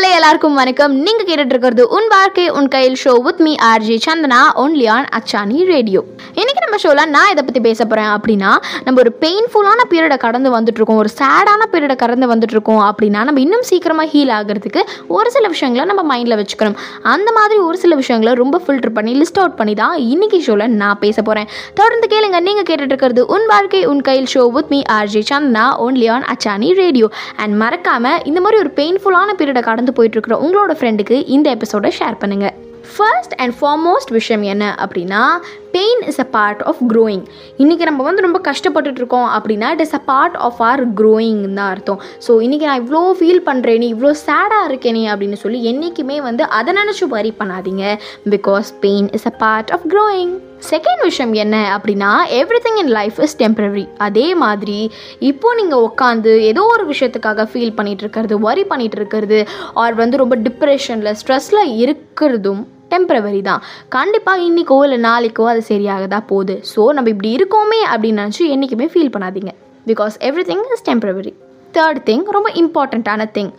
Hello எல்லாருக்கும் வணக்கம். நீங்க கேட்டுட்டு இருக்கிறது உன் வாழ்க்கை உன் கையில் show with me RJ Chandana only on Achani radio இன்னைக்கு நம்ம ஷோல நான் இதை பத்தி பேச போறேன் அப்படின்னா நம்ம ஒரு பெயின்ஃபுல்லான பீரியடை கடந்து வந்துட்டு இருக்கோம் ஒரு சேடான பீரியடை கடந்து வந்துட்டு இருக்கோம் அப்படின்னா நம்ம இன்னும் சீக்கிரமா ஹீல் ஆகிறதுக்கு ஒரு சில விஷயங்களை நம்ம மைண்ட்ல வச்சுக்கணும். அந்த மாதிரி ஒரு சில விஷயங்களை ரொம்ப ஃபில்டர் பண்ணி லிஸ்ட் அவுட் பண்ணி தான் இன்னைக்கு ஷோல நான் பேச போறேன். தொடர்ந்து கேளுங்க. நீங்க கேட்டுட்டு இருக்கிறது உன் வாழ்க்கை உன் கையில் show with me RJ Chandana only on Achani radio and மறக்காம இந்த மாதிரி ஒரு பெயின்ஃபுல்லான பீரியடை கடந்து போயிட்டு இருக்கிற உங்களோட ஃப்ரெண்டுக்கு இந்த எபிசோடை ஷேர் பண்ணுங்க. ஃபர்ஸ்ட் அண்ட் ஃபார்மோஸ்ட் விஷயம் என்ன அப்படின்னா pain is a part of growing இன்றைக்கி நம்ம வந்து ரொம்ப கஷ்டப்பட்டுட்டு இருக்கோம் அப்படின்னா it is a part of our growing தான் அர்த்தம். ஸோ இன்றைக்கி நான் இவ்வளோ ஃபீல் பண்ணுறேனே இவ்வளோ சேடாக இருக்கேனே அப்படின்னு சொல்லி என்றைக்குமே வந்து அதை நினச்சி வரி பண்ணாதீங்க because pain is a part of growing second விஷயம் என்ன அப்படின்னா every thing in life is temporary அதே மாதிரி இப்போ நீங்கள் உட்காந்து ஏதோ ஒரு விஷயத்துக்காக ஃபீல் பண்ணிகிட்டு இருக்கிறது ஒரி பண்ணிகிட்டு இருக்கிறது ஆர் வந்து ரொம்ப டிப்ரெஷனில் ஸ்ட்ரெஸ்ஸில் இருக்கிறதும் டெம்பரவரி தான். கண்டிப்பாக இன்றைக்கோ இல்லை நாளைக்கோ அது சரியாக தான் போகுது. ஸோ நம்ம இப்படி இருக்கோமே அப்படின்னு நினச்சி என்றைக்குமே ஃபீல் பண்ணாதீங்க. Because every thing is temporary third thing ரொம்ப இம்பார்ட்டண்ட்டான thing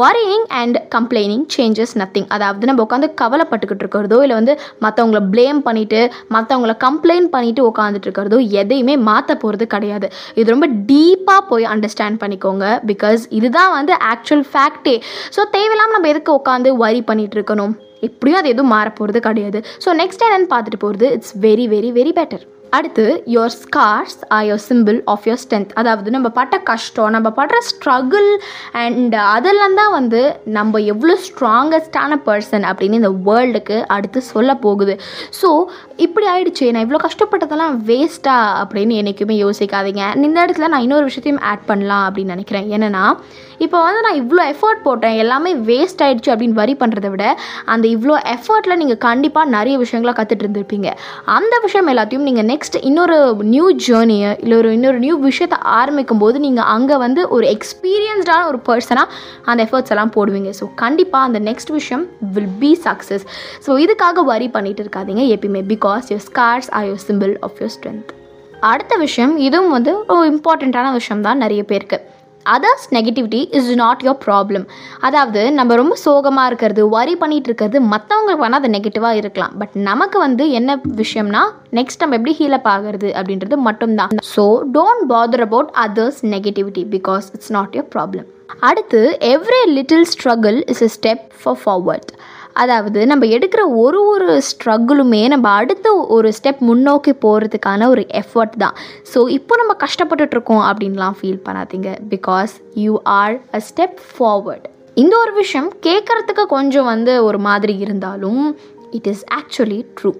worrying and complaining changes nothing அதாவது நம்ம உட்காந்து கவலைப்பட்டுக்கிட்டு இருக்கிறதோ இல்லை வந்து மற்றவங்கள ப்ளேம் பண்ணிவிட்டு மற்றவங்கள கம்ப்ளைண்ட் பண்ணிட்டு உட்காந்துட்டு இருக்கிறதோ எதையுமே மாற்ற போகிறது கிடையாது. இது ரொம்ப டீப்பாக போய் அண்டர்ஸ்டாண்ட் பண்ணிக்கோங்க பிகாஸ் இதுதான் வந்து ஆக்சுவல் ஃபேக்டே ஸோ தேவையில்லாமல் நம்ம எதுக்கு உட்காந்து வரி பண்ணிட்டு இருக்கணும்? எப்படியும் அது எதுவும் மாறப்போகிறது கிடையாது. ஸோ நெக்ஸ்ட் என்னன்னு பார்த்துட்டு போகிறது it's very very very better அடுத்து your scars are your symbol of your strength அதாவது நம்ம பட்ட கஷ்டம் நம்ம படுற ஸ்ட்ரகிள் அண்ட் அதெல்லாம் தான் வந்து நம்ம எவ்வளோ ஸ்ட்ராங்கஸ்டான பர்சன் அப்படின்னு இந்த வேர்ல்டுக்கு அடுத்து சொல்ல போகுது. ஸோ இப்படி ஆயிடுச்சு. நான் இவ்வளோ கஷ்டப்பட்டதெல்லாம் வேஸ்ட்டா அப்படின்னு என்றைக்குமே யோசிக்காதீங்க. இந்த இடத்துல நான் இன்னொரு விஷயத்தையும் ஆட் பண்ணலாம் அப்படின்னு நினைக்கிறேன். என்னென்னா இப்போ வந்து நான் இவ்வளோ எஃபர்ட் போட்டேன். எல்லாமே வேஸ்ட் ஆகிடுச்சு அப்படின்னு வரி பண்ணுறதை விட அந்த இவ்வளோ எஃபர்ட்டில் நீங்கள் கண்டிப்பாக நிறைய விஷயங்களை கற்றுட்டு இருந்திருப்பீங்க. அந்த விஷயம் எல்லாத்தையும் நீங்கள் நெக்ஸ்ட் இன்னொரு நியூ ஜேர்னியை இல்லை ஒரு இன்னொரு நியூ விஷயத்தை ஆரம்பிக்கும் போது நீங்கள் அங்கே வந்து ஒரு எக்ஸ்பீரியன்ஸ்டான ஒரு பர்சனாக அந்த எஃபர்ட்ஸ் எல்லாம் போடுவீங்க. ஸோ கண்டிப்பாக அந்த நெக்ஸ்ட் விஷயம் வில் பி சக்ஸஸ் ஸோ இதுக்காக வரி பண்ணிட்டு இருக்காதீங்க எப்பயுமே. Because your scars are your symbol of your strength அடுத்த விஷயம் இதுவும் வந்து ஒரு இம்பார்ட்டண்ட்டான விஷயம் தான் நிறைய பேருக்கு. Others negativity is not your problem அதாவது நம்ம ரொம்ப சோகமாக இருக்கிறது வரி பண்ணிகிட்டு இருக்கிறது மற்றவங்களுக்கு வேணால் அது நெகட்டிவாக இருக்கலாம். பட் நமக்கு வந்து என்ன விஷயம்னா நெக்ஸ்ட் நம்ம எப்படி ஹீலப் ஆகிறது அப்படின்றது மட்டும்தான். So don't bother about others negativity because it's not your problem அடுத்து every little struggle is a step for forward அதாவது நம்ம எடுக்கிற ஒரு ஒரு ஸ்ட்ரகிளுமே நம்ம அடுத்த ஒரு ஸ்டெப் முன்னோக்கி போகிறதுக்கான ஒரு எஃபர்ட் தான். ஸோ இப்போ நம்ம கஷ்டப்பட்டுட்ருக்கோம் அப்படின்லாம் ஃபீல் பண்ணாதீங்க. Because you are a step forward இந்த ஒரு விஷயம் கேட்குறதுக்கு கொஞ்சம் வந்து ஒரு மாதிரி இருந்தாலும் it is actually true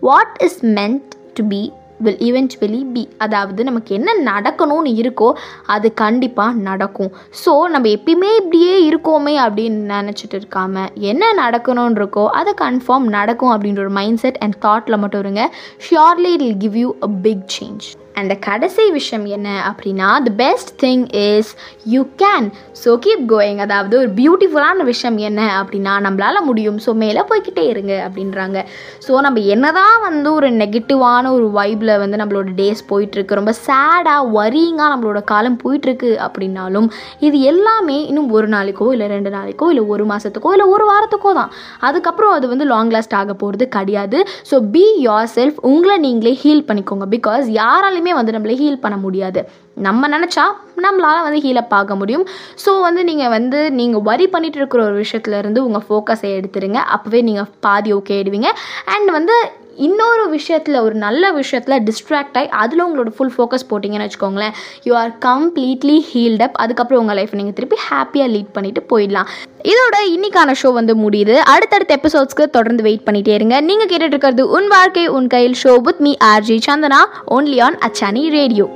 what is meant to be will eventually be அதாவது நமக்கு என்ன நடக்கணும்னு இருக்கோ அது கண்டிப்பாக நடக்கும். ஸோ நம்ம எப்பயுமே இப்படியே இருக்கோமே அப்படின்னு நினச்சிட்டு இருக்காம என்ன நடக்கணும்னு இருக்கோ அது கன்ஃபார்ம் நடக்கும் அப்படின்ற ஒரு மைண்ட் செட் அண்ட் தாட்டில் மட்டும் இருங்க. Surely it will give you a big change and கடைசி விஷயம் என்ன அப்படின்னா the best thing is you can so keep going அதாவது ஒரு பியூட்டிஃபுல்லான விஷயம் என்ன அப்படின்னா நம்மளால் முடியும். ஸோ மேலே போய்கிட்டே இருங்க அப்படின்றாங்க. ஸோ நம்ம என்னதான் வந்து ஒரு நெகட்டிவான ஒரு வைப்பில் வந்து நம்மளோட டேஸ் போயிட்டுருக்கு ரொம்ப சேடாக வரிங்காக நம்மளோட காலம் போயிட்டுருக்கு அப்படின்னாலும் இது எல்லாமே இன்னும் ஒரு நாளைக்கோ இல்லை ரெண்டு நாளைக்கோ இல்லை ஒரு மாதத்துக்கோ இல்லை ஒரு வாரத்துக்கோ தான். அதுக்கப்புறம் அது வந்து லாங் லாஸ்ட் ஆக போகிறது கிடையாது. ஸோ பி யோர் செல்ஃப் உங்களை நீங்களே ஹீல் பண்ணிக்கோங்க. பிகாஸ் யாராலையுமே வந்து நம்மளை ஹீல் பண்ண முடியாது. நம்ம நினச்சா நம்மளால் வந்து ஹீலப் ஆக முடியும். ஸோ வந்து நீங்கள் வந்து நீங்கள் வரி பண்ணிகிட்டு இருக்கிற ஒரு விஷயத்துலேருந்து உங்கள் ஃபோக்கஸை எடுத்துருங்க. அப்போவே நீங்கள் பாதி ஓகே ஆயிடுவீங்க. அண்ட் வந்து இன்னொரு விஷயத்தில் ஒரு நல்ல விஷயத்தில் டிஸ்ட்ராக்ட் ஆகி அதில் உங்களோட ஃபுல் ஃபோக்கஸ் போட்டிங்கன்னு வச்சுக்கோங்களேன். You are completely healed up அதுக்கப்புறம் உங்கள் லைஃப் நீங்கள் திருப்பி ஹாப்பியாக லீட் பண்ணிட்டு போயிடலாம். இதோட இன்னைக்கான ஷோ வந்து முடியுது. அடுத்தடுத்த எபிசோட்ஸ்க்கு தொடர்ந்து வெயிட் பண்ணிட்டே இருங்க. நீங்கள் கேட்டுட்டு இருக்கிறது உன் வாழ்க்கை உன் கையில் show with me RJ Chandana only on Achani radio